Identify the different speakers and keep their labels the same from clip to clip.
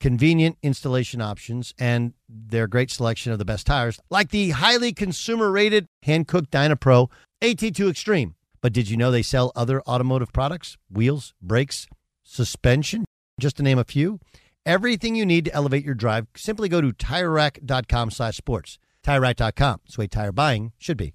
Speaker 1: convenient installation options, and their great selection of the best tires, like the highly consumer rated Hankook Dynapro AT2 Extreme. But did you know they sell other automotive products? Wheels, brakes, suspension, just to name a few. Everything you need to elevate your drive, simply go to TireRack.com slash sports. TireRack.com. It's the way tire buying should be.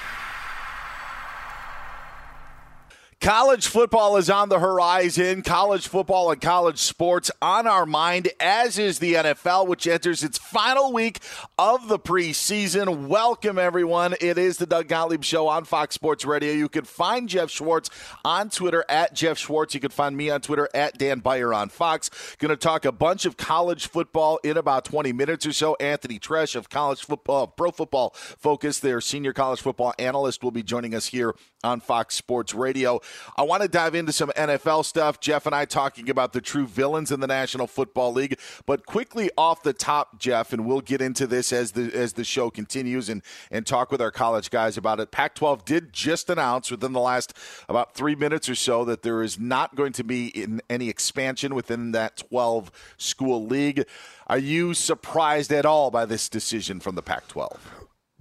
Speaker 2: College football is on the horizon. College football and college sports on our mind, as is the NFL, which enters its final week of the preseason. Welcome, everyone. It is the Doug Gottlieb Show on Fox Sports Radio. You can find Geoff Schwartz on Twitter at Geoff Schwartz. You can find me on Twitter at Dan Beyer on Fox. Going to talk a bunch of college football in about 20 minutes or so. Anthony Treash of College Football, Pro Football Focus, their senior college football analyst, will be joining us here on Fox Sports Radio. I want to dive into some NFL stuff. Geoff and I talking about the true villains in the National Football League. But quickly off the top, Geoff, and we'll get into this as the as the show continues and and talk with our college guys about it. Pac-12 did just announce within the last about three minutes or so that there is not going to be in any expansion within that 12 school league. Are you surprised at all by this decision from the Pac-12?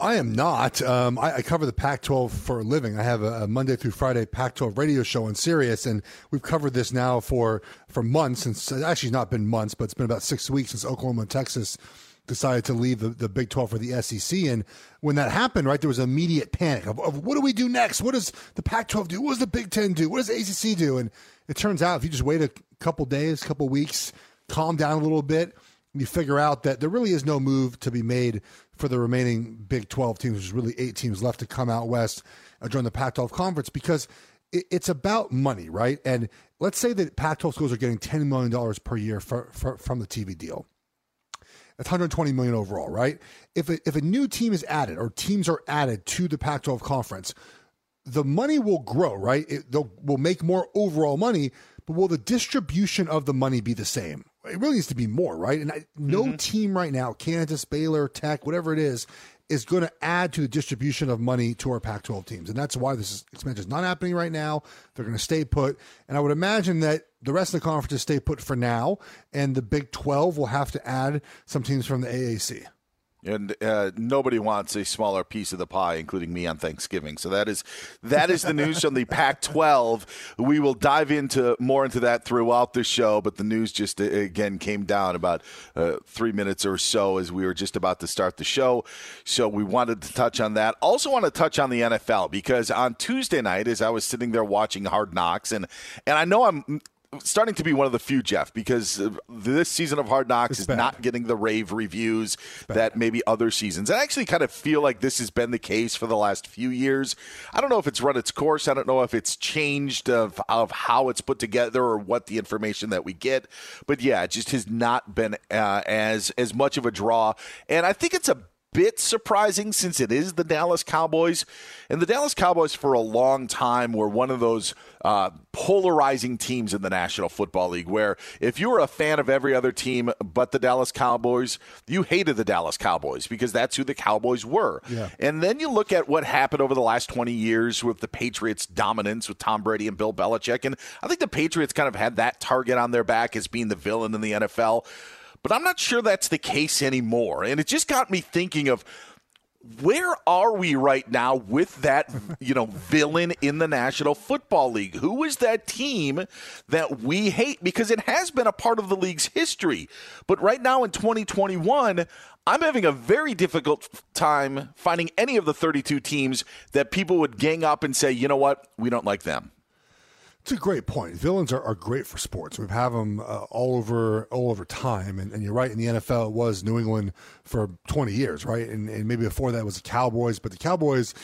Speaker 3: I am not. Um, I, I, cover the Pac-12 for a living. I have a, a, Monday through Friday Pac-12 radio show on Sirius, and we've covered this now for for months. Since actually, not been months, but it's been about six weeks since Oklahoma and Texas decided to leave the, the Big 12 for the SEC. And when that happened, right, there was immediate panic of, of what do we do next? What does the Pac-12 do? What does the Big Ten do? What does the ACC do? And it turns out if you just wait a couple days, couple weeks, calm down a little bit, you figure out that there really is no move to be made for the remaining Big 12 teams. There's really eight teams left to come out west uh, join the Pac 12 conference because it, it's about money, right? And let's say that Pac 12 schools are getting $10 million per year for, for, from the TV deal. That's 120 million overall, right? If a, if a new team is added or teams are added to the Pac-12 conference, the money will grow, right? It they'll, will make more overall money, but will the distribution of the money be the same? It really needs to be more, right? And I, no mm-hmm. team right now, Kansas, Baylor, Tech, whatever it is, is going to add to the distribution of money to our Pac 12 teams. And that's why this expansion is not happening right now. They're going to stay put. And I would imagine that the rest of the conferences stay put for now, and the Big 12 will have to add some teams from the AAC.
Speaker 2: And uh, nobody wants a smaller piece of the pie, including me on Thanksgiving. So that is that is the news from the Pac-12. We will dive into more into that throughout the show, but the news just uh, again came down about uh, three minutes or so as we were just about to start the show. So we wanted to touch on that. Also, want to touch on the NFL because on Tuesday night, as I was sitting there watching Hard Knocks, and and I know I'm starting to be one of the few, Geoff, because this season of Hard Knocks it's is bad. not getting the rave reviews that maybe other seasons. I actually kind of feel like this has been the case for the last few years. I don't know if it's run its course. I don't know if it's changed of, of how it's put together or what the information that we get. But yeah, it just has not been uh, as as much of a draw. And I think it's a bit surprising since it is the Dallas Cowboys. And the Dallas Cowboys, for a long time, were one of those uh, polarizing teams in the National Football League where if you were a fan of every other team but the Dallas Cowboys, you hated the Dallas Cowboys because that's who the Cowboys were. Yeah. And then you look at what happened over the last 20 years with the Patriots' dominance with Tom Brady and Bill Belichick. And I think the Patriots kind of had that target on their back as being the villain in the NFL. But I'm not sure that's the case anymore. And it just got me thinking of where are we right now with that you know villain in the national football league? Who is that team that we hate? Because it has been a part of the league's history. But right now in 2021 i'm having a very difficult time finding any of the 32 teams that people would gang up and say you know what? We don't like them
Speaker 3: it's a great point. Villains are, are great for sports. We have them uh, all over all over time, and, and, you're right. In the NFL, it was New England for 20 years, right? And, and maybe before that was the Cowboys, but the Cowboys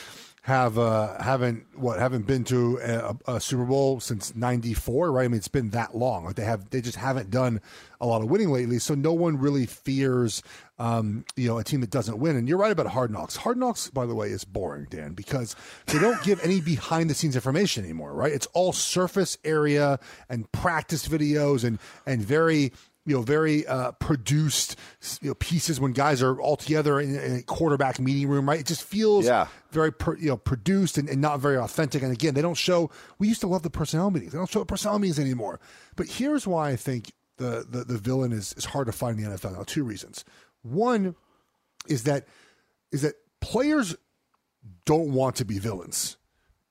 Speaker 3: have uh, haven't what haven't been to a, a Super Bowl since '94, right? I mean, it's been that long. Like they have, they just haven't done a lot of winning lately. So no one really fears, um, you know, a team that doesn't win. And you're right about Hard Knocks. Hard Knocks, by the way, is boring, Dan, because they don't give any behind the scenes information anymore, right? It's all surface area and practice videos and and very you know, very uh, produced you know, pieces when guys are all together in, in, a quarterback meeting room, right? It just feels yeah. very, you know, produced and, and, not very authentic. And again, they don't show. We used to love the personnel meetings. They don't show the personnel meetings anymore. But here's why I think the the, the villain is is hard to find in the NFL. Now, two reasons. One is that is that players don't want to be villains.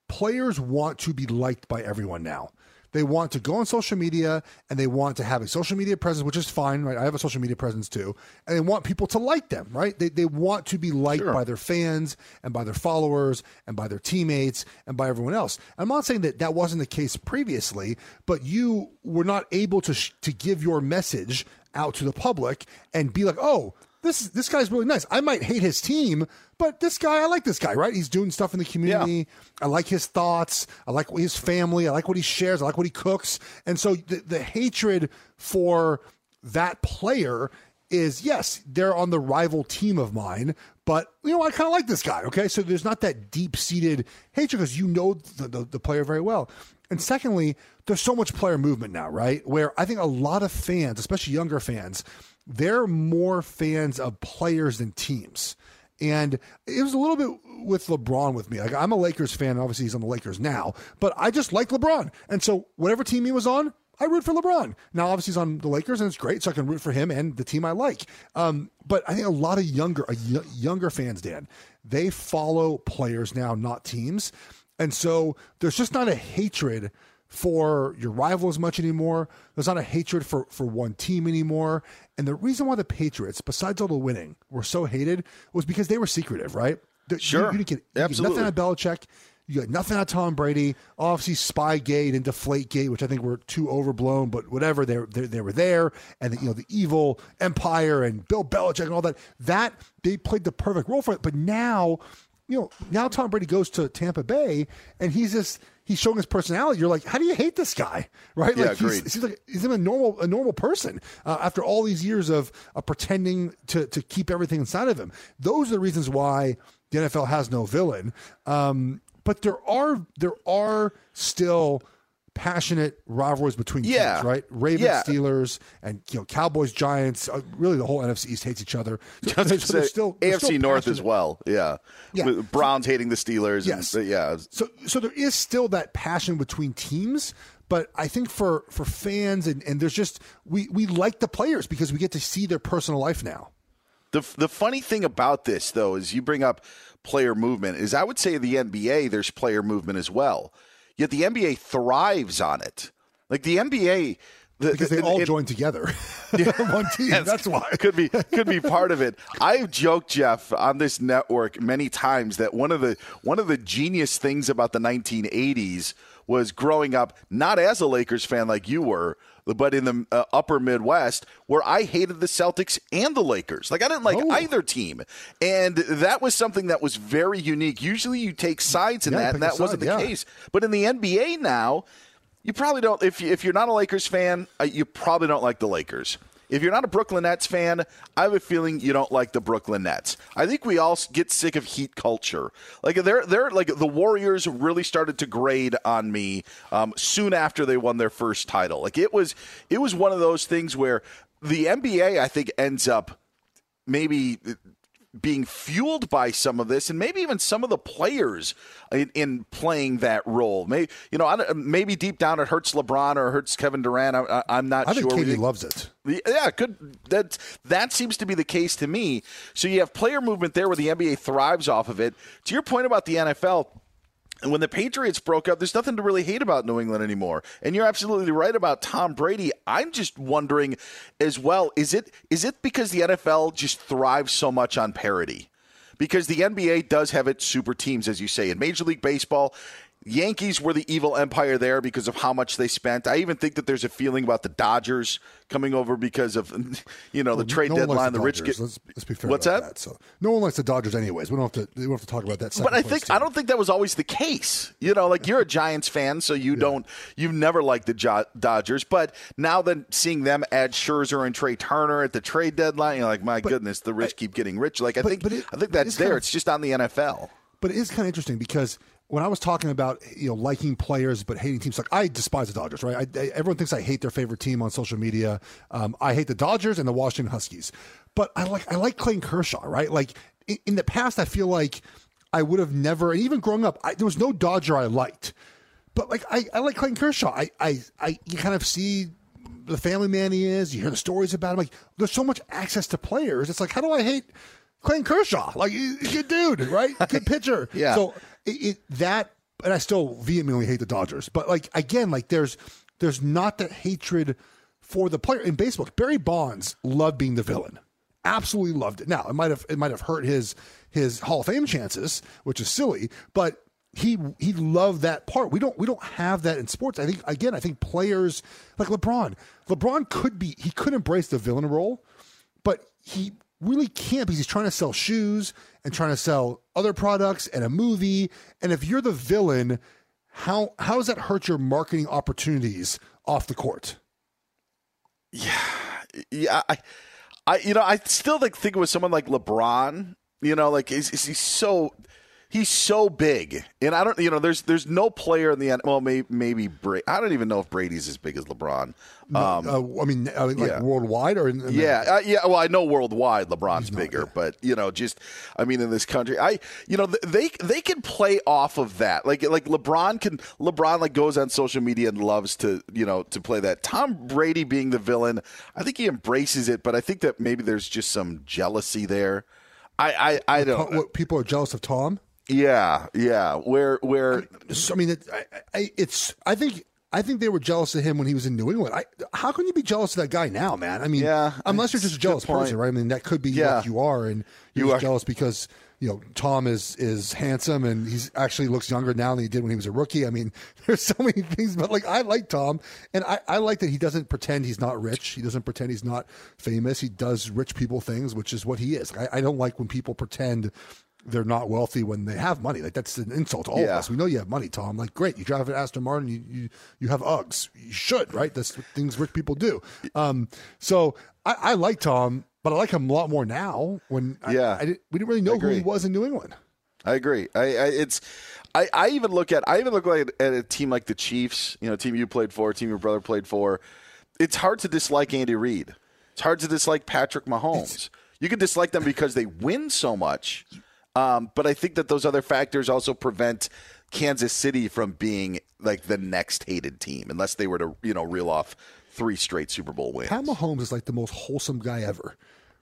Speaker 3: Players want to be liked by everyone now. They want to go on social media and they want to have a social media presence, which is fine, right? I have a social media presence too. And they want people to like them, right? They, they want to be liked sure. by their fans and by their followers and by their teammates and by everyone else. I'm not saying that that wasn't the case previously, but you were not able to, sh- to give your message out to the public and be like, oh, this this guy's really nice. I might hate his team, but this guy, I like this guy, right? He's doing stuff in the community. Yeah. I like his thoughts. I like his family. I like what he shares. I like what he cooks. And so the, the hatred for that player is yes, they're on the rival team of mine, but you know, I kind of like this guy. Okay. So there's not that deep seated hatred because you know the, the, the player very well. And secondly, there's so much player movement now, right? Where I think a lot of fans, especially younger fans, they're more fans of players than teams. And it was a little bit with LeBron with me. Like I'm a Lakers fan. Obviously, he's on the Lakers now, but I just like LeBron. And so whatever team he was on, I root for LeBron. Now, obviously, he's on the Lakers, and it's great, so I can root for him and the team I like. Um, but I think a lot of younger, uh, younger fans, Dan, they follow players now, not teams, and so there's just not a hatred for your rival as much anymore. There's not a hatred for, for one team anymore. And the reason why the Patriots, besides all the winning, were so hated was because they were secretive, right?
Speaker 2: Sure.
Speaker 3: You, you, get, you Absolutely. nothing on of Belichick. You got nothing on Tom Brady. Obviously, Spygate and Deflategate, which I think were too overblown, but whatever. They they, they were there, and the, you know the evil empire and Bill Belichick and all that. That they played the perfect role for it. But now you know, now Tom Brady goes to Tampa Bay and he's just he's showing his personality. You're like, how do you hate this guy? Right?
Speaker 2: Yeah,
Speaker 3: like he's,
Speaker 2: agreed.
Speaker 3: he's like he's a normal a normal person uh, after all these years of, of pretending to to keep everything inside of him. Those are the reasons why the NFL has no villain. Um, but there are there are still passionate rivalries between
Speaker 2: Yeah.
Speaker 3: teams, right? Ravens,
Speaker 2: Yeah.
Speaker 3: Steelers, and you know Cowboys, Giants. Uh, really, the whole NFC East hates each other. So,
Speaker 2: I was gonna
Speaker 3: so there's
Speaker 2: say,
Speaker 3: still
Speaker 2: AFC
Speaker 3: still
Speaker 2: North as well. Yeah.
Speaker 3: Yeah.
Speaker 2: With Browns hating the Steelers.
Speaker 3: Yes.
Speaker 2: And, yeah.
Speaker 3: So so there is still that passion between teams, but I think for for fans and, and there's just we we like the players because we get to see their personal life now.
Speaker 2: The the funny thing about this though is you bring up player movement is I would say the NBA there's player movement as well. Yet the NBA thrives on it. Like the NBA the,
Speaker 3: Because they
Speaker 2: the-
Speaker 3: all
Speaker 2: it-
Speaker 3: join together. yeah, One team. That's why.
Speaker 2: could be could be part of it. I've joked, Geoff, on this network many times that one of the one of the genius things about the 1980s was growing up not as a Lakers fan like you were, but in the uh, upper Midwest where I hated the Celtics and the Lakers. Like I didn't like
Speaker 3: Oh.
Speaker 2: either team, and that was something that was very unique. Usually you take sides in
Speaker 3: Yeah,
Speaker 2: that, and that wasn't the
Speaker 3: yeah.
Speaker 2: case. But in the NBA now. You probably don't. If you, if you're not a Lakers fan, uh, you probably don't like the Lakers. If you're not a Brooklyn Nets fan, I have a feeling you don't like the Brooklyn Nets. I think we all get sick of heat culture. Like they're they're like the Warriors really started to grade on me um, soon after they won their first title. Like it was it was one of those things where the NBA I think ends up maybe being fueled by some of this, and maybe even some of the players in, in playing that role. Maybe you know, I maybe deep down it hurts LeBron or hurts Kevin Durant. I, I'm not
Speaker 3: I think
Speaker 2: sure.
Speaker 3: Katie loves it.
Speaker 2: yeah, good. That that seems to be the case to me. So you have player movement there, where the NBA thrives off of it. To your point about the NFL. And when the Patriots broke up, there's nothing to really hate about New England anymore. And you're absolutely right about Tom Brady. I'm just wondering as well, is it is it because the NFL just thrives so much on parity? Because the NBA does have its super teams, as you say. In Major League Baseball, Yankees were the evil empire there because of how much they spent. I even think that there's a feeling about the Dodgers coming over because of you know the trade
Speaker 3: no
Speaker 2: deadline. The, rich
Speaker 3: Dodgers.
Speaker 2: get.
Speaker 3: Let's, let's be fair.
Speaker 2: What's
Speaker 3: about
Speaker 2: that?
Speaker 3: So no one likes the Dodgers, anyways. We don't have to. We don't have to talk about that.
Speaker 2: But I think
Speaker 3: team.
Speaker 2: I don't think that was always the case. You know, like you're a Giants fan, so you don't you've never liked the Jo- Dodgers. But now that seeing them add Scherzer and Trea Turner at the trade deadline, you're like, my goodness, the rich keep getting rich. Like I
Speaker 3: but-
Speaker 2: think
Speaker 3: but it-
Speaker 2: I think that's there.
Speaker 3: of-
Speaker 2: it's just on the NFL.
Speaker 3: But it is kind of interesting because when I was talking about you know liking players but hating teams, like I despise the Dodgers, right? I, I, everyone thinks I hate their favorite team on social media. Um, I hate the Dodgers and the Washington Huskies, but I like I like Clayton Kershaw, right? Like in, in the past, I feel like I would have never, and even growing up, I, there was no Dodger I liked. But like I, I like Clayton Kershaw. I, I, I you kind of see the family man he is. You hear the stories about him. Like there's so much access to players. It's like how do I hate Clayton Kershaw? Like he's a good dude, right? Good pitcher.
Speaker 2: Yeah.
Speaker 3: So it, it that, and I still vehemently hate the Dodgers. But like again, like there's there's not that hatred for the player in baseball. Barry Bonds loved being the villain. Absolutely loved it. Now it might have it might have hurt his his Hall of Fame chances, which is silly, but he he loved that part. We don't we don't have that in sports. I think again, I think players like LeBron. LeBron could be he could embrace the villain role, but he really can't because he's trying to sell shoes and trying to sell other products and a movie. And if you're the villain, how how does that hurt your marketing opportunities off the court?
Speaker 2: Yeah, yeah, I, I, you know, I still like think with someone like LeBron. You know, like is, is he so? He's so big, and I don't. You know, there's there's no player in the end. well, maybe maybe Brady. I don't even know if Brady's as big as LeBron. Um,
Speaker 3: uh, I mean, uh, like
Speaker 2: yeah.
Speaker 3: worldwide or in, in
Speaker 2: yeah, uh, yeah. Well, I know worldwide LeBron's bigger, but you know, just I mean, in this country, I you know they they can play off of that. Like like LeBron can LeBron like goes on social media and loves to you know to play that. Tom Brady being the villain, I think he embraces it, but I think that maybe there's just some jealousy there. I I, I don't.
Speaker 3: what people are jealous of Tom.
Speaker 2: Yeah, yeah. Where where
Speaker 3: I mean, it, I, I, it's. I think. I think they were jealous of him when he was in New England. I, how can you be jealous of that guy now, man? I mean,
Speaker 2: Yeah,
Speaker 3: unless you're just a jealous person, right? I mean, that could be
Speaker 2: Yeah.
Speaker 3: what you are, and you're
Speaker 2: You are-
Speaker 3: jealous because you know Tom is is handsome and he's actually looks younger now than he did when he was a rookie. I mean, there's so many things, but like I like Tom, and I, I like that he doesn't pretend he's not rich. He doesn't pretend he's not famous. He does rich people things, which is what he is. I, I don't like when people pretend they're not wealthy when they have money. Like that's an insult to all of us. We know you have money, Tom. Like great, you drive an Aston Martin, you you, you have Uggs. You should, right? That's what things rich people do. Um, so I, I like Tom, but I like him a lot more now. When I-
Speaker 2: Yeah.
Speaker 3: I, didn't, we didn't really know who he was in New England.
Speaker 2: I agree. I, I it's I, I even look at I even look like at a team like the Chiefs, you know, team you played for, team your brother played for. It's hard to dislike Andy Reid. It's hard to dislike Patrick Mahomes. you can dislike them because they win so much. Um, but I think that those other factors also prevent Kansas City from being like the next hated team, unless they were to, you know, reel off three straight Super Bowl wins.
Speaker 3: Pat Mahomes is like the most wholesome guy ever.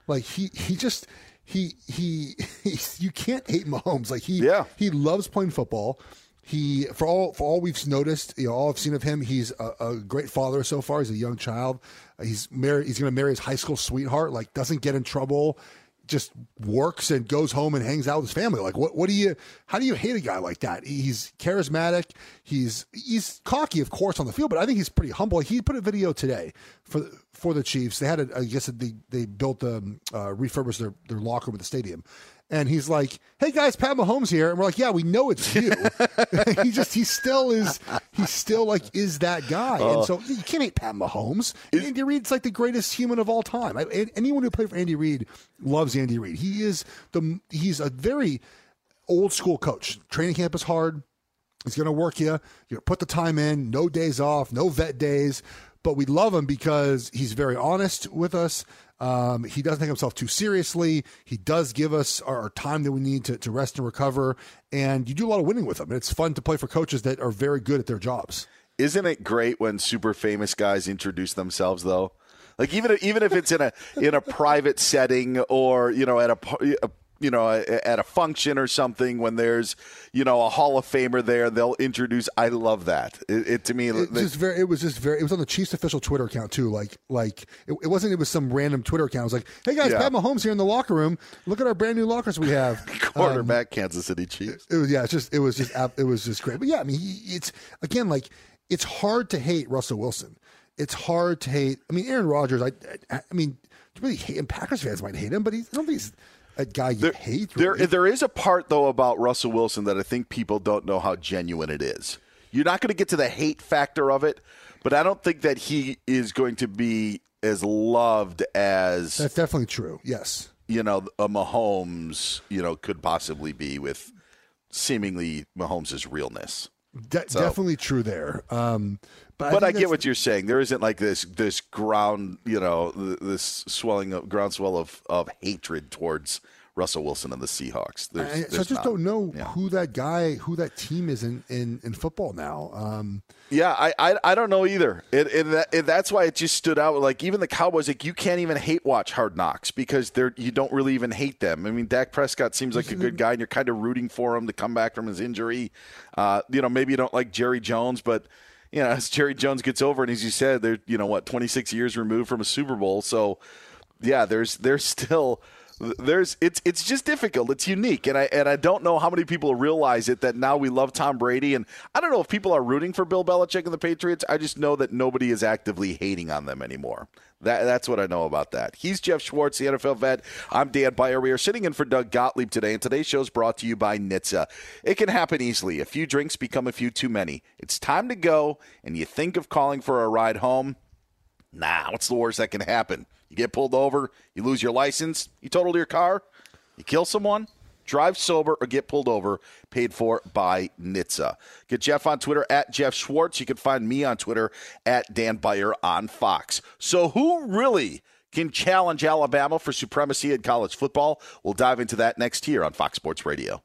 Speaker 3: Like he he just he he, he you can't hate Mahomes. Like he
Speaker 2: Yeah.
Speaker 3: he loves playing football. He for all for all we've noticed, you know, all I've seen of him, he's a, a great father so far. He's a young child. He's married. He's going to marry his high school sweetheart. Like doesn't get in trouble. Just works and goes home and hangs out with his family. Like what? What do you? How do you hate a guy like that? He's charismatic. He's he's cocky, of course, on the field, but I think he's pretty humble. He put a video today for for the Chiefs. They had, a, I guess, they they built um uh, refurbished their their locker room at the stadium, and he's like, "Hey guys, Pat Mahomes here," and we're like, "Yeah, we know it's you." he just he still is he still like is that guy, and so you can't hate Pat Mahomes. Andy Reid's like the greatest human of all time. I, anyone who played for Andy Reid loves Andy Reid. He is the he's a very old school coach. Training camp is hard. He's going to work you. To put the time in. No days off. No vet days. But we love him because he's very honest with us. Um, he doesn't take himself too seriously. He does give us our, our time that we need to, to rest and recover. And you do a lot of winning with him. And it's fun to play for coaches that are very good at their jobs.
Speaker 2: Isn't it great when super famous guys introduce themselves though? Like even even if it's in a in a private setting or you know at a a- you know at a function or something when there's you know a Hall of Famer there they'll introduce I love that. It, it to me
Speaker 3: It, just very, it was just very. It was on the Chiefs official Twitter account too. Like, like it, it wasn't. It was some random Twitter account. It was like, "Hey guys,
Speaker 2: Yeah.
Speaker 3: Pat Mahomes here in the locker room. Look at our brand new lockers we have." Um,
Speaker 2: quarterback Kansas City Chiefs.
Speaker 3: It was yeah, it's just it was just it was just great. But yeah, I mean, he, it's again like it's hard to hate Russell Wilson. It's hard to hate. I mean, Aaron Rodgers. I I, I mean, really hate him. Packers fans might hate him, but he's, I don't think he's a guy you hate.
Speaker 2: There,
Speaker 3: really.
Speaker 2: there is a part though about Russell Wilson that I think people don't know how genuine it is. You're not going to get to the hate factor of it, but I don't think that he is going to be as loved as
Speaker 3: That's definitely true. Yes.
Speaker 2: you know a Mahomes, you know, could possibly be with seemingly Mahomes' realness.
Speaker 3: De-
Speaker 2: So-
Speaker 3: Definitely true there. Um, but
Speaker 2: But I,
Speaker 3: think
Speaker 2: get what you're saying. There isn't like this this ground, you know, this swelling of groundswell of of hatred towards Russell Wilson and the Seahawks. There's,
Speaker 3: I, so I just
Speaker 2: not.
Speaker 3: don't know
Speaker 2: Yeah.
Speaker 3: who that guy, who that team is in in, in football now. Um,
Speaker 2: Yeah, I, I I don't know either. It, it, that, it, that's why it just stood out. Like even the Cowboys, like you can't even hate watch Hard Knocks because they're you don't really even hate them. I mean, Dak Prescott seems like a good guy, and you're kind of rooting for him to come back from his injury. Uh, you know, maybe you don't like Jerry Jones, but you know, as Jerry Jones gets over, and as you said, they're you know what 26 years removed from a Super Bowl, so yeah, there's there's still there's it's it's just difficult. It's unique, and I and I don't know how many people realize it that now we love Tom Brady, and I don't know if people are rooting for Bill Belichick and the Patriots. I just know that nobody is actively hating on them anymore. That that's what I know about that. He's Geoff Schwartz, the NFL vet. I'm Dan Beyer. We are sitting in for Doug Gottlieb today, and today's show is brought to you by NHTSA. It can happen easily. A few drinks become a few too many. It's time to go, and you think of calling for a ride home. Nah, what's the worst that can happen? You get pulled over, you lose your license, you total your car, you kill someone, drive sober, or get pulled over, paid for by NHTSA. Get Geoff on Twitter at Geoff Schwartz. You can find me on Twitter at Dan Beyer on Fox. So, who really can challenge Alabama for supremacy in college football? We'll dive into that next year on Fox Sports Radio.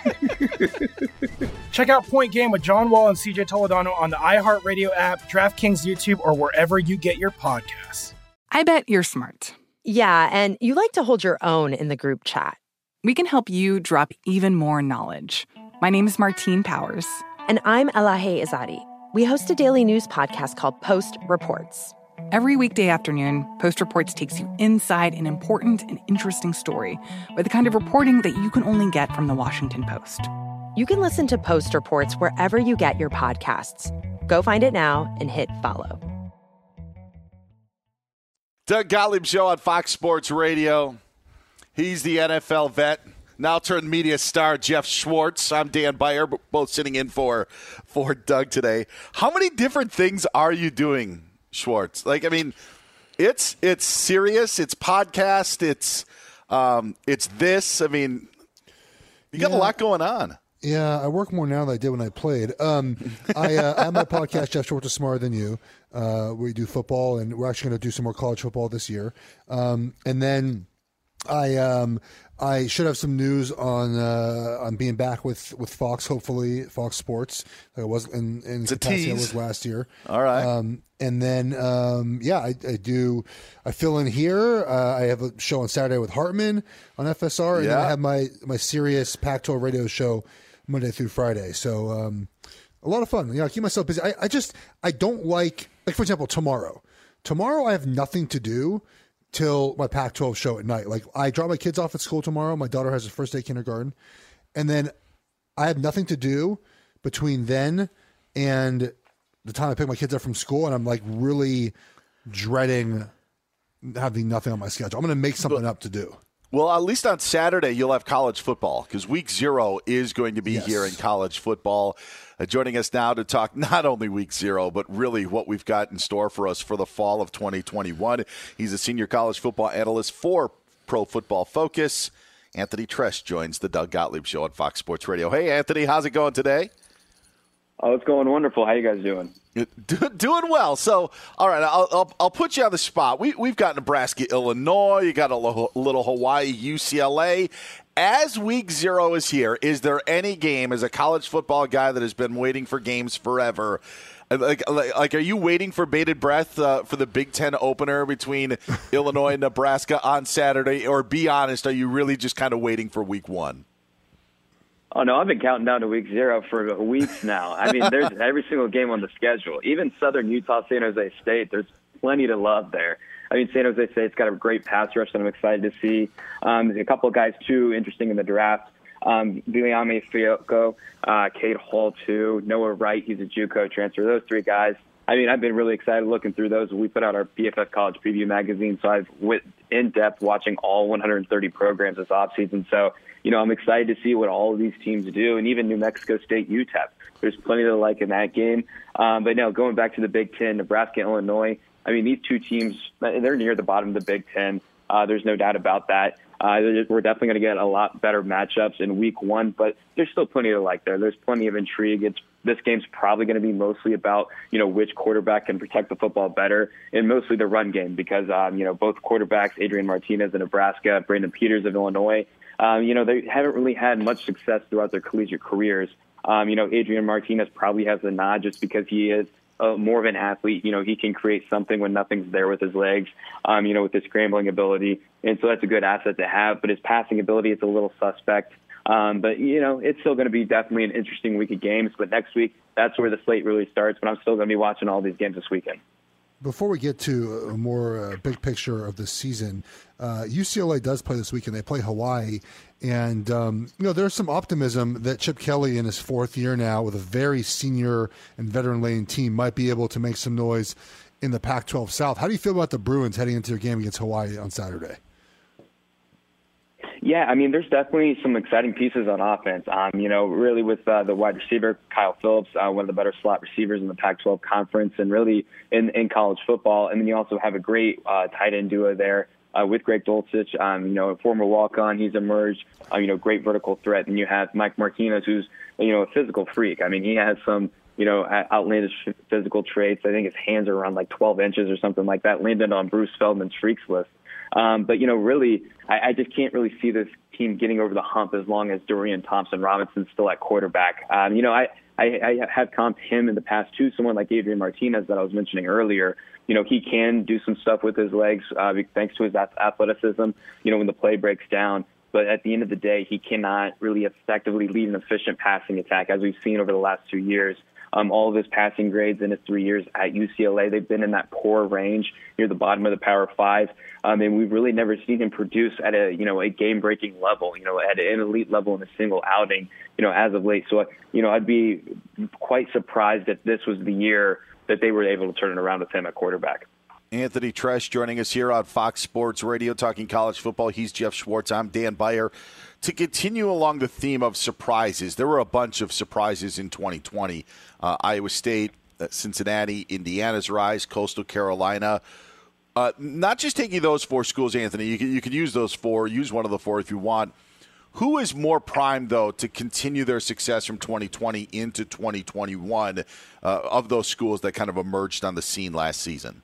Speaker 4: Check out Point Game with John Wall and CJ Toledano on the iHeartRadio app, DraftKings YouTube, or wherever you get your podcasts.
Speaker 5: I bet you're smart.
Speaker 6: Yeah, and you like to hold your own in the group chat.
Speaker 5: We can help you drop even more knowledge. My name is Martine Powers.
Speaker 6: And I'm Elahe Izadi. We host a daily news podcast called Post Reports.
Speaker 5: Every weekday afternoon, Post Reports takes you inside an important and interesting story with the kind of reporting that you can only get from the Washington Post.
Speaker 6: You can listen to Post Reports wherever you get your podcasts. Go find it now and hit follow.
Speaker 2: Doug Gottlieb Show on Fox Sports Radio. He's the NFL vet, now turned media star Geoff Schwartz. I'm Dan Beyer, b- both sitting in for for Doug today. How many different things are you doing, Schwartz? Like, I mean, it's it's Sirius, it's podcast, it's um, it's this. I mean, you got a lot going on.
Speaker 3: Yeah, I work more now than I did when I played. Um, I, uh, I have my podcast, Geoff Schwartz is Smarter Than You. Uh, we do football, and we're actually going to do some more college football this year. Um, and then I um, I should have some news on uh, on being back with, with Fox, hopefully Fox Sports. Like I was in, in
Speaker 2: It's
Speaker 3: capacity I was last year.
Speaker 2: All right.
Speaker 3: Um, and then um, yeah, I, I do. I fill in here. Uh, I have a show on Saturday with Hartman on FSR, and then I have my my Sirius Pac-12 radio show Monday through Friday. So um, a lot of fun. You know, I keep myself busy. I, I just I don't like like for example tomorrow. Tomorrow I have nothing to do till my Pac-12 show at night. Like I drop my kids off at school tomorrow. My daughter has her first day kindergarten, and then I have nothing to do between then and the time I pick my kids up from school, and I'm like really dreading having nothing on my schedule. I'm going to make something up to do.
Speaker 2: Well, at least on Saturday, you'll have college football because week zero is going to be
Speaker 3: Yes.
Speaker 2: here in college football. Uh, joining us now to talk not only week zero, but really what we've got in store for us for the fall of 2021. He's a senior college football analyst for Pro Football Focus. Anthony Treash joins the Doug Gottlieb Show on Fox Sports Radio. Hey, Anthony, how's it going today?
Speaker 7: Oh, it's going wonderful. How you guys doing?
Speaker 2: Do- doing well. So, all right, I'll, I'll, I'll put you on the spot. We, we've got Nebraska, Illinois. You got a little, little Hawaii, UCLA. As week zero is here, is there any game, as a college football guy that has been waiting for games forever, like, like, like are you waiting for bated breath uh, for the Big Ten opener between Illinois and Nebraska on Saturday? Or be honest, are you really just kind of waiting for week one?
Speaker 7: Oh no, I've been counting down to week zero for weeks now. I mean, there's every single game on the schedule. Even Southern Utah, San Jose State. There's plenty to love there. I mean, San Jose State's got a great pass rush that I'm excited to see. Um, there's a couple of guys too interesting in the draft. Um, Viliami Fehoko, uh, Cade Hall too, Noah Wright, he's a JUCO transfer. Those three guys, I mean, I've been really excited looking through those. We put out our PFF College Preview magazine, so I've went in depth watching all 130 programs this offseason. So, you know, I'm excited to see what all of these teams do, and even New Mexico State, UTEP. There's plenty to like in that game. Um, but no, going back to the Big Ten, Nebraska, Illinois. I mean, these two teams, they're near the bottom of the Big Ten. Uh, there's no doubt about that. Uh, we're definitely going to get a lot better matchups in week one, but there's still plenty to like there. There's plenty of intrigue. It's this game's probably going to be mostly about you know which quarterback can protect the football better, and mostly the run game because um, you know both quarterbacks, Adrian Martinez of Nebraska, Brandon Peters of Illinois, um, you know they haven't really had much success throughout their collegiate careers. Um, you know Adrian Martinez probably has the nod just because he is uh, more of an athlete. You know, he can create something when nothing's there with his legs, um, you know, with his scrambling ability. And so that's a good asset to have. But his passing ability is a little suspect. Um, but, you know, it's still going to be definitely an interesting week of games. But next week, that's where the slate really starts. But I'm still going to be watching all these games this weekend.
Speaker 3: Before we get to a more uh, big picture of the season, uh, UCLA does play this weekend. They play Hawaii, and um, you know there's some optimism that Chip Kelly, in his fourth year now, with a very senior and veteran-laden team, might be able to make some noise in the Pac-12 South. How do you feel about the Bruins heading into their game against Hawaii on Saturday?
Speaker 7: Yeah, I mean, there's definitely some exciting pieces on offense. Um, you know, really with uh, the wide receiver Kyle Phillips, uh, one of the better slot receivers in the Pac-12 conference, and really in, in college football. And then you also have a great uh, tight end duo there uh, with Greg Dulcich. Um, you know, a former walk-on, he's emerged. Uh, you know, great vertical threat. And you have Mike Martinez, who's you know a physical freak. I mean, he has some you know outlandish physical traits. I think his hands are around like 12 inches or something like that. Landed on Bruce Feldman's freaks list. Um, but you know, really, I, I just can't really see this team getting over the hump as long as Dorian Thompson Robinson's still at quarterback. Um, you know, I, I, I have comped him in the past to someone like Adrian Martinez that I was mentioning earlier. You know, he can do some stuff with his legs uh, thanks to his athleticism. You know, when the play breaks down. But at the end of the day, he cannot really effectively lead an efficient passing attack, as we've seen over the last two years. Um, all of his passing grades in his three years at UCLA, they've been in that poor range near the bottom of the Power Five. Um, and we've really never seen him produce at a you know a game-breaking level, you know, at an elite level in a single outing, you know, as of late. So you know, I'd be quite surprised if this was the year that they were able to turn it around with him at quarterback.
Speaker 2: Anthony Treash joining us here on Fox Sports Radio talking college football. He's Geoff Schwartz. I'm Dan Beyer to continue along the theme of surprises, there were a bunch of surprises in 2020. Uh, Iowa State, uh, Cincinnati, Indiana's rise, Coastal Carolina. Uh, not just taking those four schools, Anthony. You can, you use those four. Use one of the four if you want. Who is more primed, though, to continue their success from 2020 into 2021 uh, of those schools that kind of emerged on the scene last season?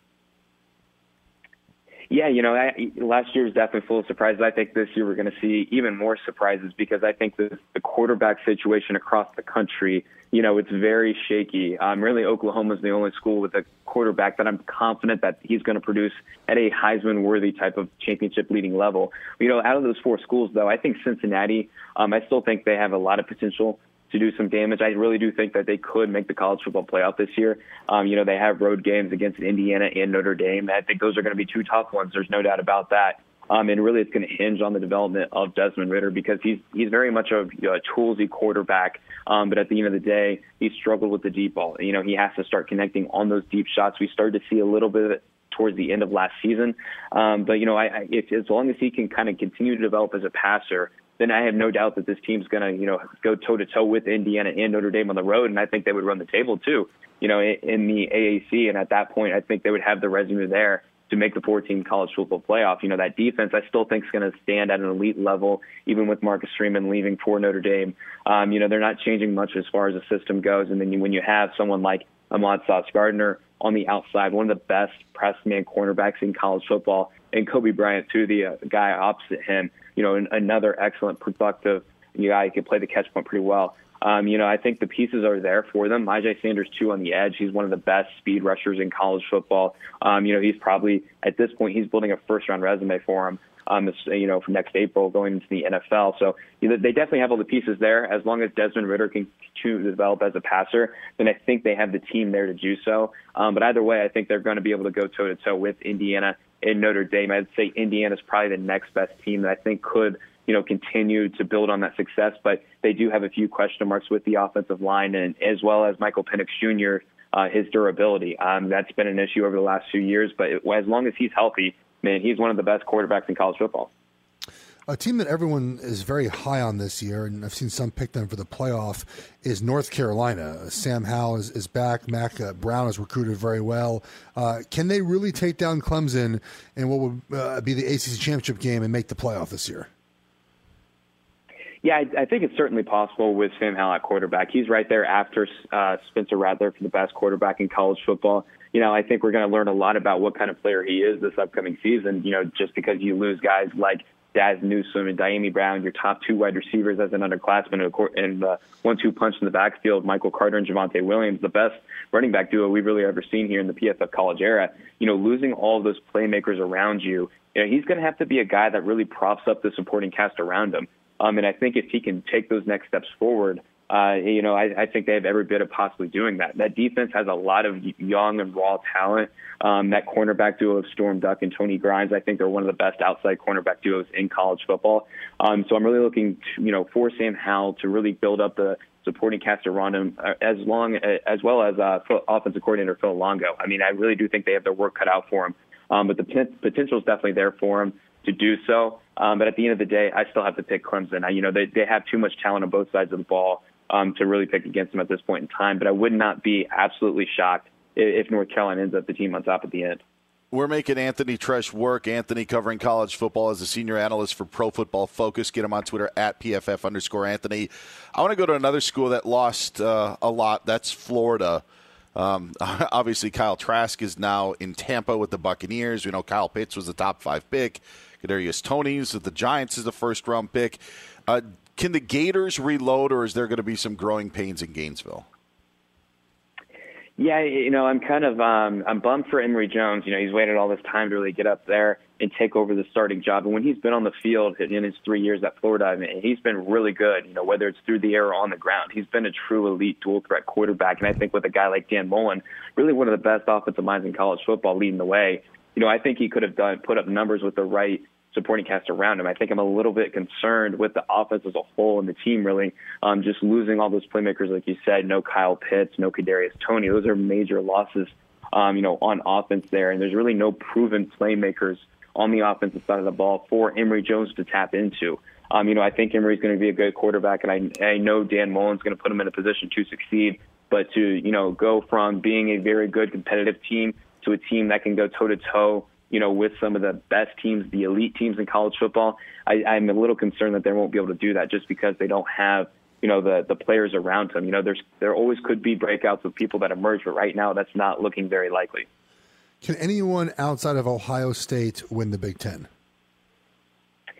Speaker 7: Yeah, you know, I, last year was definitely full of surprises. I think this year we're going to see even more surprises because I think the, the quarterback situation across the country, you know, it's very shaky. Um, really, is the only school with a quarterback that I'm confident that he's going to produce at a Heisman-worthy type of championship-leading level. You know, out of those four schools, though, I think Cincinnati. Um, I still think they have a lot of potential to do some damage. I really do think that they could make the college football playoff this year. Um, you know, they have road games against Indiana and Notre Dame. I think those are going to be two tough ones. There's no doubt about that. Um, and really, it's going to hinge on the development of Desmond Ridder because he's he's very much a, you know, a toolsy quarterback. Um, but at the end of the day, he struggled with the deep ball. You know, he has to start connecting on those deep shots. We started to see a little bit of it towards the end of last season. Um, but you know, I, I, if, as long as he can kind of continue to develop as a passer, then I have no doubt that this team's going to, you know, go toe to toe with Indiana and Notre Dame on the road, and I think they would run the table too, you know, in the AAC. And at that point, I think they would have the resume there to make the 14 college football playoff. You know, that defense I still think is going to stand at an elite level, even with Marcus Freeman leaving for Notre Dame. Um, you know, they're not changing much as far as the system goes. And then when you have someone like Ahmad Sauce Gardner on the outside, one of the best press man cornerbacks in college football, and Coby Bryant too, the uh, guy opposite him you know, another excellent, productive guy who can play the catch point pretty well. Um, you know, I think the pieces are there for them. Myjai Sanders, too, on the edge. He's one of the best speed rushers in college football. Um, you know, he's probably, at this point, he's building a first round resume for him. Um, this, you know, for next April going into the NFL. So you know, they definitely have all the pieces there. As long as Desmond Ridder can continue to develop as a passer, then I think they have the team there to do so. Um, but either way, I think they're going to be able to go toe to toe with Indiana in Notre Dame. I'd say Indiana is probably the next best team that I think could, you know, continue to build on that success. But they do have a few question marks with the offensive line, and as well as Michael Penix Jr. uh, his durability. Um, that's been an issue over the last few years, but as long as he's healthy, man, he's one of the best quarterbacks in college football.
Speaker 3: A team that everyone is very high on this year, and I've seen some pick them for the playoff, is North Carolina. Sam Howell is, is back. Mack uh, Brown has recruited very well. Uh, can they really take down Clemson in what would uh, be the ACC championship game and make the playoff this year?
Speaker 7: Yeah, I, I think it's certainly possible with Sam Howell at quarterback. He's right there after uh, Spencer Rattler for the best quarterback in college football. You know, I think we're going to learn a lot about what kind of player he is this upcoming season. You know, just because you lose guys like Dazz Newsome and Dyami Brown, your top two wide receivers as an underclassman, and the one-two punch in the backfield, Michael Carter and Javonte Williams, the best running back duo we've really ever seen here in the PFF college era. You know, losing all of those playmakers around you, you know, he's going to have to be a guy that really props up the supporting cast around him. Um, and I think if he can take those next steps forward, uh, you know, I, I think they have every bit of possibly doing that. That defense has a lot of young and raw talent. Um, that cornerback duo of Storm Duck and Tony Grimes, I think they're one of the best outside cornerback duos in college football. Um, so I'm really looking, to, you know, for Sam Howell to really build up the supporting cast around him, uh, as long as well as uh, offensive coordinator Phil Longo. I mean, I really do think they have their work cut out for him. Um, but the potential is definitely there for him to do so. Um, but at the end of the day, I still have to pick Clemson. I, you know, they they have too much talent on both sides of the ball um, to really pick against them at this point in time. But I would not be absolutely shocked if, North Carolina ends up the team on top at the end.
Speaker 2: We're making Anthony Treash work. Anthony covering college football as a senior analyst for Pro Football Focus. Get him on Twitter at PFF underscore Anthony. I want to go to another school that lost uh, a lot. That's Florida. Um, obviously, Kyle Trask is now in Tampa with the Buccaneers. We know Kyle Pitts was the top five pick. Kadarius Toney's with the Giants is the first round pick. Uh, can the Gators reload, or is there going to be some growing pains in Gainesville?
Speaker 7: Yeah, you know, I'm kind of um, I'm bummed for Emory Jones. You know, he's waited all this time to really get up there and take over the starting job. And when he's been on the field in his three years at Florida, I mean, he's been really good. You know, whether it's through the air or on the ground, he's been a true elite dual threat quarterback. And I think with a guy like Dan Mullen, really one of the best offensive minds in college football, leading the way. You know, I think he could have done put up numbers with the right supporting cast around him. I think I'm a little bit concerned with the offense as a whole and the team really um, just losing all those playmakers, like you said. No Kyle Pitts, no Kadarius Toney. Those are major losses, um, you know, on offense there. And there's really no proven playmakers on the offensive side of the ball for Emory Jones to tap into. Um, you know, I think Emory's going to be a good quarterback, and I, I know Dan Mullen's going to put him in a position to succeed. But to you know go from being a very good competitive team to a team that can go toe to toe you know, with some of the best teams, the elite teams in college football, I, I'm a little concerned that they won't be able to do that just because they don't have, you know, the the players around them. You know, there's there always could be breakouts of people that emerge, but right now that's not looking very likely.
Speaker 3: Can anyone outside of Ohio State win the Big Ten?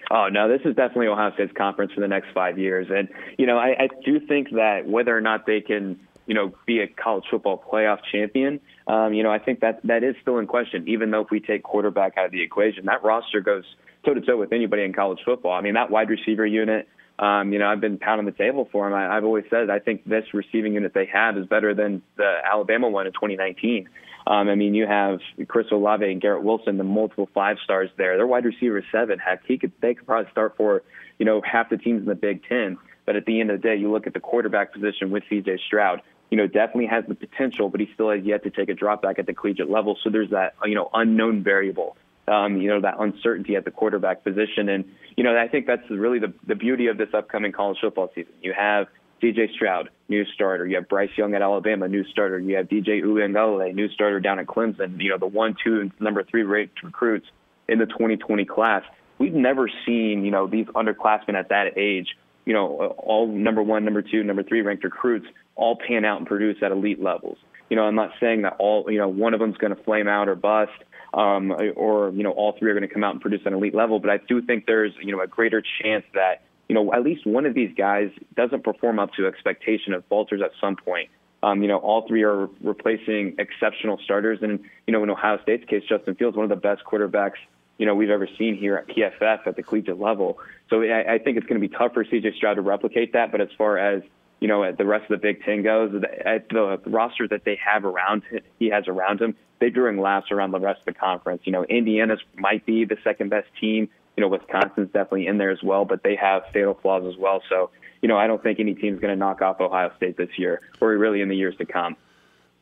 Speaker 7: Oh no, this is definitely Ohio State's conference for the next five years, and you know I, I do think that whether or not they can you know, be a college football playoff champion. Um, you know, I think that that is still in question. Even though if we take quarterback out of the equation, that roster goes toe to toe with anybody in college football. I mean, that wide receiver unit. Um, you know, I've been pounding the table for them. I, I've always said I think this receiving unit they have is better than the Alabama one in 2019. Um, I mean, you have Chris Olave and Garrett Wilson, the multiple five stars there. Their wide receiver seven. Heck, he could they could probably start for you know half the teams in the Big Ten. But at the end of the day, you look at the quarterback position with C.J. Stroud you know, definitely has the potential, but he still has yet to take a drop back at the collegiate level. So there's that, you know, unknown variable, um, you know, that uncertainty at the quarterback position. And, you know, I think that's really the, the beauty of this upcoming college football season. You have DJ Stroud, new starter. You have Bryce Young at Alabama, new starter. You have DJ Uiagalelei, new starter down at Clemson. You know, the one, two, and number three ranked recruits in the 2020 class. We've never seen, you know, these underclassmen at that age, you know, all number one, number two, number three ranked recruits all pan out and produce at elite levels. You know, I'm not saying that all, you know, one of them's going to flame out or bust, um, or you know, all three are going to come out and produce at an elite level. But I do think there's, you know, a greater chance that, you know, at least one of these guys doesn't perform up to expectation of falters at some point. Um, you know, all three are replacing exceptional starters, and you know, in Ohio State's case, Justin Fields, one of the best quarterbacks you know we've ever seen here at PFF at the collegiate level. So I, I think it's going to be tough for CJ Stroud to replicate that. But as far as you know, at the rest of the Big Ten goes, at the roster that they have around he has around him, they drawing laughs around the rest of the conference. You know, Indiana's might be the second best team. You know, Wisconsin's definitely in there as well, but they have fatal flaws as well. So, you know, I don't think any team's going to knock off Ohio State this year, or really in the years to come.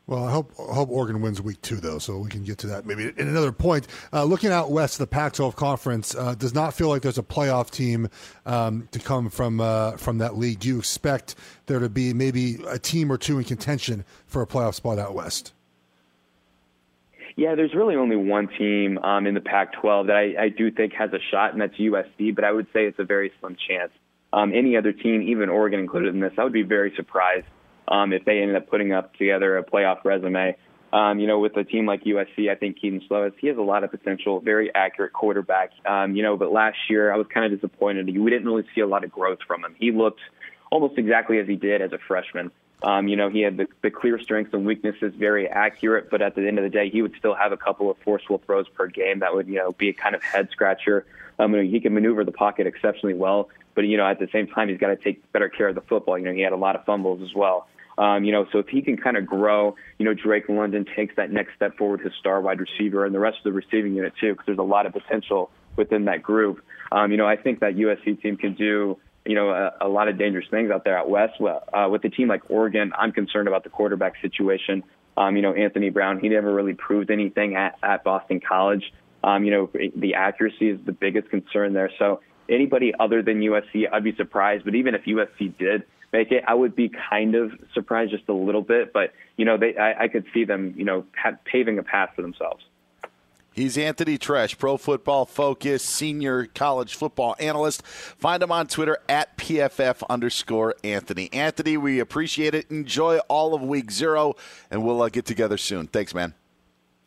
Speaker 3: Well, I hope hope Oregon wins week two, though, so we can get to that maybe in another point. Uh, looking out west, the Pac-12 conference uh, does not feel like there's a playoff team um, to come from uh, from that league. Do you expect there to be maybe a team or two in contention for a playoff spot out west?
Speaker 7: Yeah, there's really only one team um, in the Pac-12 that I, I do think has a shot, and that's USC. But I would say it's a very slim chance. Um, any other team, even Oregon included in this, I would be very surprised um, if they ended up putting up together a playoff resume. Um, you know, with a team like USC, I think Kedon Slovis, he has a lot of potential, very accurate quarterback. Um, you know, but last year I was kind of disappointed. We didn't really see a lot of growth from him. He looked almost exactly as he did as a freshman. Um, you know, he had the, the clear strengths and weaknesses, very accurate, but at the end of the day, he would still have a couple of forceful throws per game that would, you know, be a kind of head scratcher. Um, you know, he can maneuver the pocket exceptionally well, but, you know, at the same time, he's got to take better care of the football. You know, he had a lot of fumbles as well. Um, you know, so if he can kind of grow, you know, Drake London takes that next step forward, his star wide receiver, and the rest of the receiving unit too, because there's a lot of potential within that group. Um, you know, I think that USC team can do, you know, a, a lot of dangerous things out there out west. Uh, with a team like Oregon, I'm concerned about the quarterback situation. Um, you know, Anthony Brown, he never really proved anything at, at Boston College. Um, you know, the accuracy is the biggest concern there. So anybody other than USC, I'd be surprised. But even if USC did, make it. I would be kind of surprised just a little bit, but you know, they I, I could see them, you know, ha- paving a path for themselves.
Speaker 2: He's Anthony Treash, Pro Football Focus, senior college football analyst. Find him on Twitter at PFF underscore Anthony. Anthony, we appreciate it. Enjoy all of week zero, and we'll uh, get together soon. Thanks, man.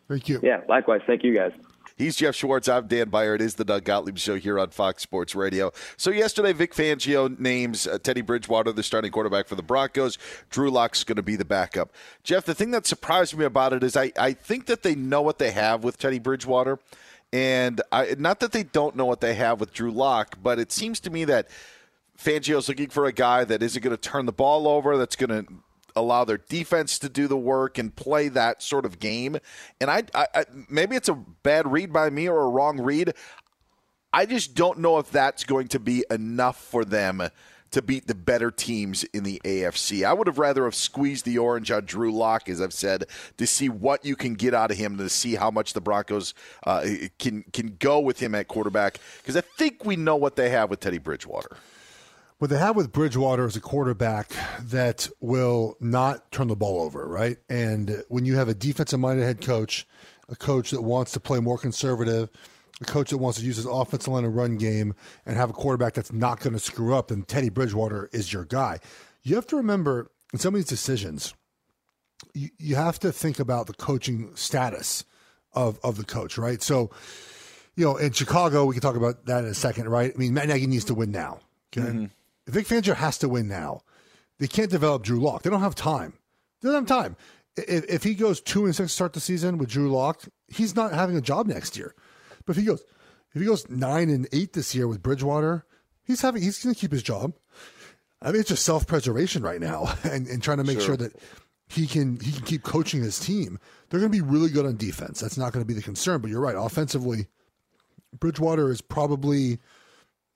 Speaker 3: Thank you.
Speaker 7: Yeah, likewise. Thank you, guys.
Speaker 2: He's Geoff Schwartz. I'm Dan Beyer. It is the Doug Gottlieb Show here on Fox Sports Radio. So yesterday, Vic Fangio names uh, Teddy Bridgewater the starting quarterback for the Broncos. Drew Lock's going to be the backup. Geoff, the thing that surprised me about it is I, I think that they know what they have with Teddy Bridgewater. And I, not that they don't know what they have with Drew Lock, but it seems to me that Fangio's looking for a guy that isn't going to turn the ball over, that's going to allow their defense to do the work and play that sort of game. And I, I, I, maybe it's a bad read by me or a wrong read. I just don't know if that's going to be enough for them to beat the better teams in the AFC. I would have rather have squeezed the orange on Drew Lock, as I've said, to see what you can get out of him, to see how much the Broncos uh, can can go with him at quarterback. Because I think we know what they have with Teddy Bridgewater.
Speaker 3: What they have with Bridgewater is a quarterback that will not turn the ball over, right? And when you have a defensive minded head coach, a coach that wants to play more conservative, a coach that wants to use his offensive line and run game, and have a quarterback that's not going to screw up, then Teddy Bridgewater is your guy. You have to remember in some of these decisions, you, you have to think about the coaching status of, of the coach, right? So, you know, in Chicago, we can talk about that in a second, right? I mean, Matt Nagy needs to win now. Okay. Mm-hmm. Vic Fangio has to win now. They can't develop Drew Lock. They don't have time. They don't have time. If, if he goes two and six to start the season with Drew Lock, he's not having a job next year. But if he goes, if he goes nine and eight this year with Bridgewater, he's having he's going to keep his job. I mean, it's just self preservation right now, and, and trying to make sure. sure that he can he can keep coaching his team. They're going to be really good on defense. That's not going to be the concern. But you're right. Offensively, Bridgewater is probably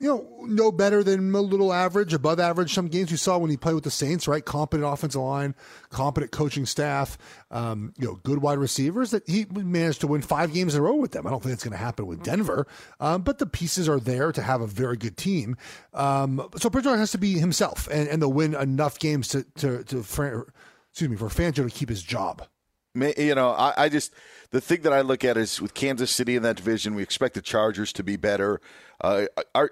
Speaker 3: you know, no better than a little average, above average. Some games we saw when he played with the Saints, right? Competent offensive line, competent coaching staff, um, you know, good wide receivers. That he managed to win five games in a row with them. I don't think it's going to happen with Denver, um, but the pieces are there to have a very good team. Um, so Bridgewater has to be himself, and, and they'll win enough games to to, to excuse me for Fangio to keep his job.
Speaker 2: You know, I, I just the thing that I look at is with Kansas City in that division, we expect the Chargers to be better. Uh, are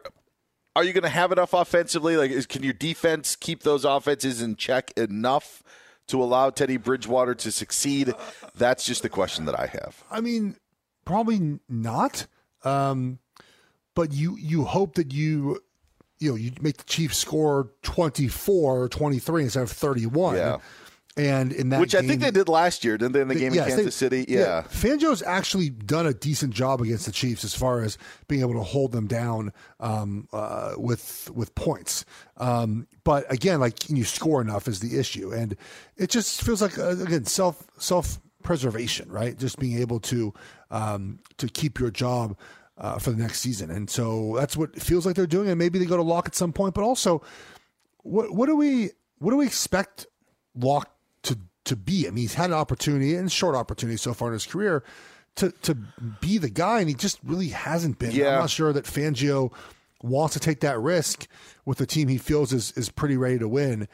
Speaker 2: are you going to have enough offensively? Like, is, can your defense keep those offenses in check enough to allow Teddy Bridgewater to succeed? That's just the question that I have.
Speaker 3: I mean, probably not. Um, but you you hope that you you know you make the Chiefs score 24 or 23 instead of 31.
Speaker 2: Yeah.
Speaker 3: And in that
Speaker 2: Which
Speaker 3: game,
Speaker 2: I think they did last year, didn't they, in the game yes, in Kansas they, City? Yeah. yeah.
Speaker 3: Fangio's actually done a decent job against the Chiefs as far as being able to hold them down um, uh, with with points. Um, but again, like can you score enough is the issue. And it just feels like, uh, again, self self preservation, right? Just being able to um, to keep your job uh, for the next season. And so that's what it feels like they're doing. And maybe they go to lock at some point. But also, what what do we what do we expect lock to be. I mean, he's had an opportunity and short opportunity so far in his career to to be the guy, and he just really hasn't been.
Speaker 2: Yeah.
Speaker 3: I'm not sure that Fangio wants to take that risk with a team he feels is is pretty ready to win.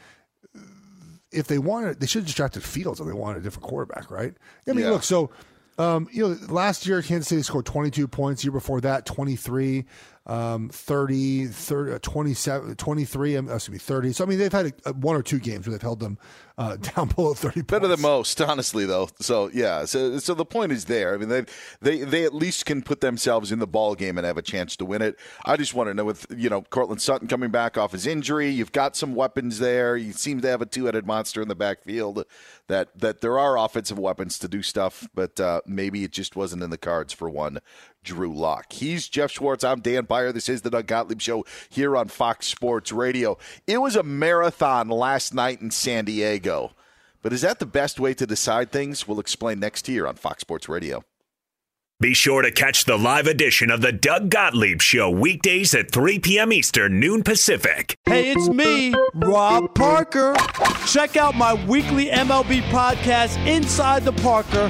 Speaker 3: If they wanted, they should have just drafted Fields if they wanted a different quarterback, right? I mean,
Speaker 2: Yeah.
Speaker 3: look, so um, you know, last year Kansas City scored 22 points. Year before that, 23, um, 30, 30 uh, 27, 23. um, Excuse me, 30. So I mean, they've had a, one or two games where they've held them uh, down below 30 points.
Speaker 2: Better than most, honestly, though. So yeah, so so the point is there. I mean, they they they at least can put themselves in the ball game and have a chance to win it. I just want to know with you know Courtland Sutton coming back off his injury, you've got some weapons there. You seem to have a two-headed monster in the backfield. That that there are offensive weapons to do stuff, but uh, maybe it just wasn't in the cards for one. Drew Lock. He's Geoff Schwartz. I'm Dan Beyer. This is the Doug Gottlieb Show here on Fox Sports Radio. It was a marathon last night in San Diego. But is that the best way to decide things? We'll explain next year on Fox Sports Radio.
Speaker 8: Be sure to catch the live edition of the Doug Gottlieb Show weekdays at 3 p.m. Eastern, noon Pacific.
Speaker 9: Hey, it's me, Rob Parker. Check out my weekly MLB podcast, Inside the Parker,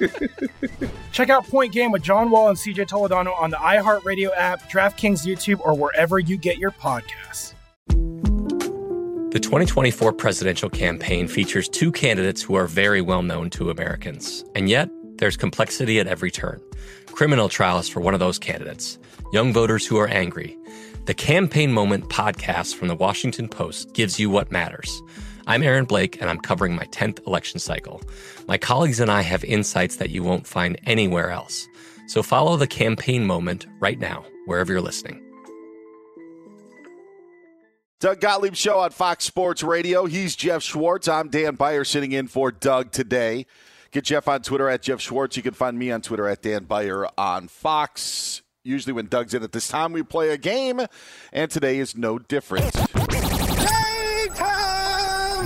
Speaker 4: Check out Point Game with John Wall and CJ Toledano on the iHeartRadio app, DraftKings YouTube, or wherever you get your podcasts.
Speaker 10: The 2024 presidential campaign features two candidates who are very well known to Americans. And yet, there's complexity at every turn. Criminal trials for one of those candidates, young voters who are angry. The Campaign Moment podcast from the Washington Post gives you what matters. I'm Aaron Blake, and I'm covering my 10th election cycle. My colleagues and I have insights that you won't find anywhere else. So follow the Campaign Moment right now, wherever you're listening.
Speaker 2: Doug Gottlieb Show on Fox Sports Radio. He's Geoff Schwartz. I'm Dan Beyer sitting in for Doug today. Get Geoff on Twitter at Geoff Schwartz. You can find me on Twitter at Dan Beyer on Fox. Usually, when Doug's in at this time, we play a game, and today is no different.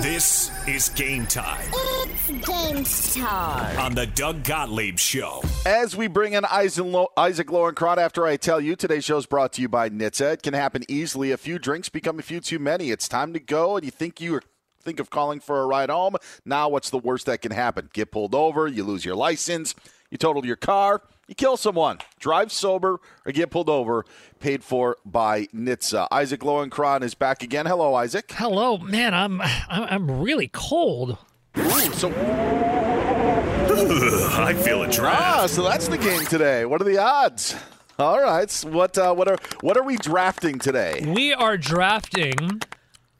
Speaker 8: This is game time
Speaker 11: It's game time.
Speaker 8: on the Doug Gottlieb Show.
Speaker 2: As we bring in Isaac, Lo- Isaac after I tell you, today's show is brought to you by NHTSA. It can happen easily. A few drinks become a few too many. It's time to go, and you think you think of calling for a ride home. Now, what's the worst that can happen? Get pulled over, you lose your license, you total your car, you kill someone. Drive sober or get pulled over. Paid for by NHTSA. Isaac Lowenkron is back again. Hello, Isaac.
Speaker 12: Hello, man. I'm I'm, I'm really cold.
Speaker 2: Ooh, so
Speaker 8: I feel a draft.
Speaker 2: Ah, so that's the game today. What are the odds? All right. So what uh, what are what are we drafting today?
Speaker 12: We are drafting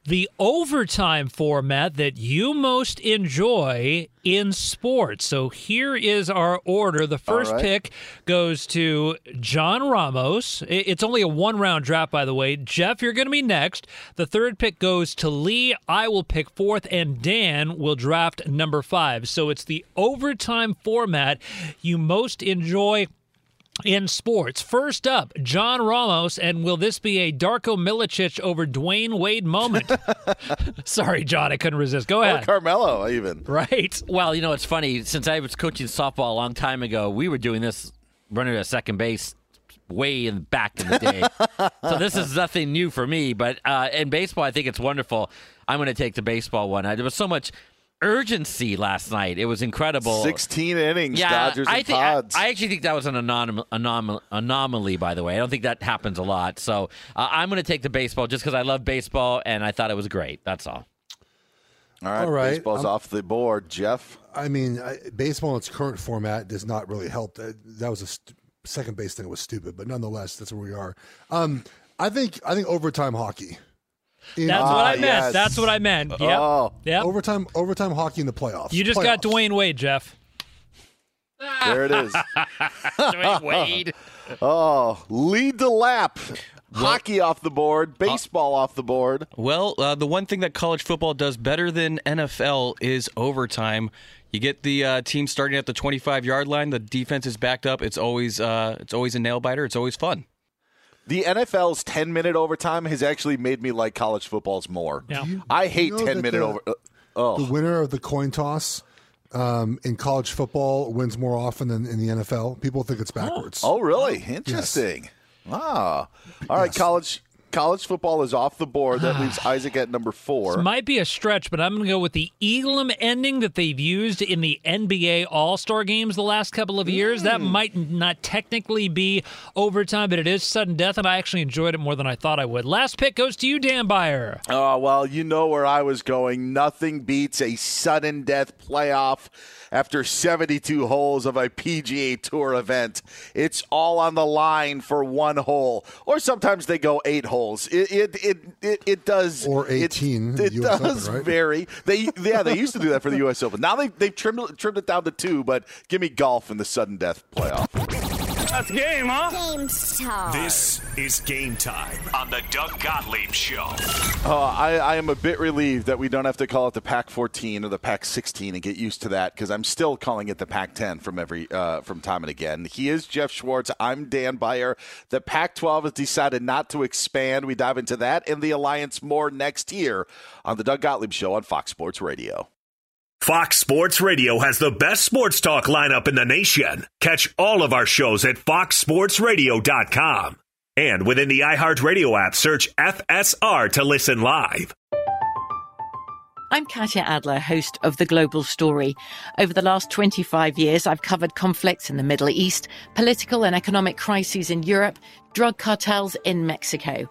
Speaker 12: the overtime format that you most enjoy in sports. So here is our order. The first
Speaker 13: right.
Speaker 12: pick goes to John Ramos. It's only a one round draft, by the way. Geoff, you're going to be next. The third pick goes to Lee. I will pick fourth, and Dan will draft number five. So it's the overtime format you most enjoy in sports. First up, John Ramos, and will this be a Darko Milicic over Dwyane Wade moment? Sorry, John, I couldn't resist. Go
Speaker 2: Or
Speaker 12: ahead.
Speaker 2: Carmelo, even.
Speaker 12: Right.
Speaker 13: Well, you know, it's funny. Since I was coaching softball a long time ago, we were doing this running at second base way in back in the day. so this is nothing new for me. But uh, in baseball, I think it's wonderful. I'm going to take the baseball one. I, there was so much urgency last night. It was incredible.
Speaker 2: 16 innings,
Speaker 13: yeah,
Speaker 2: Dodgers
Speaker 13: I think I,
Speaker 2: Pods.
Speaker 13: I actually think that was an anom- anom- anomaly. By the way, I don't think that happens a lot. So uh, I'm going to take the baseball just because I love baseball and I thought it was great. That's all.
Speaker 2: All right,
Speaker 3: All right.
Speaker 2: baseball's
Speaker 3: I'm-
Speaker 2: off the board. Geoff?
Speaker 3: I mean, I, baseball in its current format does not really help. That, that was a st- second base thing was stupid, but nonetheless, that's where we are. Um, I think I think overtime hocky. In-
Speaker 12: That's what I meant. That's what I meant. Yep.
Speaker 2: Oh.
Speaker 12: Yep.
Speaker 3: Overtime overtime hockey in the playoffs.
Speaker 12: You just got
Speaker 3: Playoffs.
Speaker 12: Dwyane Wade, Geoff.
Speaker 2: There it is.
Speaker 13: Dwyane Wade.
Speaker 2: Oh, lead the lap. Hockey off the board, baseball off the board.
Speaker 14: Well, uh, the one thing that college football does better than NFL is overtime. You get the uh, team starting at the 25 yard line. The defense is backed up. It's always uh, it's always a nail biter. It's always fun.
Speaker 2: The NFL's 10 minute overtime has actually made me like college footballs more.
Speaker 12: Yeah.
Speaker 2: I hate
Speaker 3: know
Speaker 2: 10 minute
Speaker 3: the-
Speaker 2: over. uh, oh.
Speaker 3: The winner of the coin toss um, in college football wins more often than in the NFL. People think it's backwards.
Speaker 2: Oh, really? Interesting. Ah. All right, college college football is off the board. That leaves Isaac at number four.
Speaker 12: This might be a stretch, but I'm going to go with the Elam ending that they've used in the NBA All Star games the last couple of years. That
Speaker 2: Hmm.
Speaker 12: might not technically be overtime, but it is sudden death, and I actually enjoyed it more than I thought I would. Last pick goes to you, Dan Beyer.
Speaker 2: Oh, well, you know where I was going. Nothing beats a sudden death playoff after 72 holes of a PGA Tour event. It's all on the line for one hole, or sometimes they go eight holes. It it it it, it does
Speaker 3: Or 18
Speaker 2: It, it does
Speaker 3: Open, right?
Speaker 2: vary. They yeah they used to do that for the U.S. Open. Now they they've trimmed trimmed it down to two. But give me golf in the sudden death playoff.
Speaker 8: That's game, huh?
Speaker 11: Game time.
Speaker 8: This is game time on the Doug Gottlieb Show.
Speaker 2: Oh, I, I am a bit relieved that we don't have to call it the Pac 14 or the Pac 16 and get used to that because I'm still calling it the Pac 10 from every uh, from time and again. He is Geoff Schwartz. I'm Dan Beyer. The Pac 12 has decided not to expand. We dive into that and the alliance more next year on the Doug Gottlieb Show on Fox Sports Radio.
Speaker 8: Fox Sports Radio has the best sports talk lineup in the nation. Catch all of our shows at foxsportsradio.com. And within the iHeartRadio app, search FSR to listen live.
Speaker 15: I'm Katya Adler, host of The Global Story. Over the last 25 years, I've covered conflicts in the Middle East, political and economic crises in Europe, drug cartels in Mexico.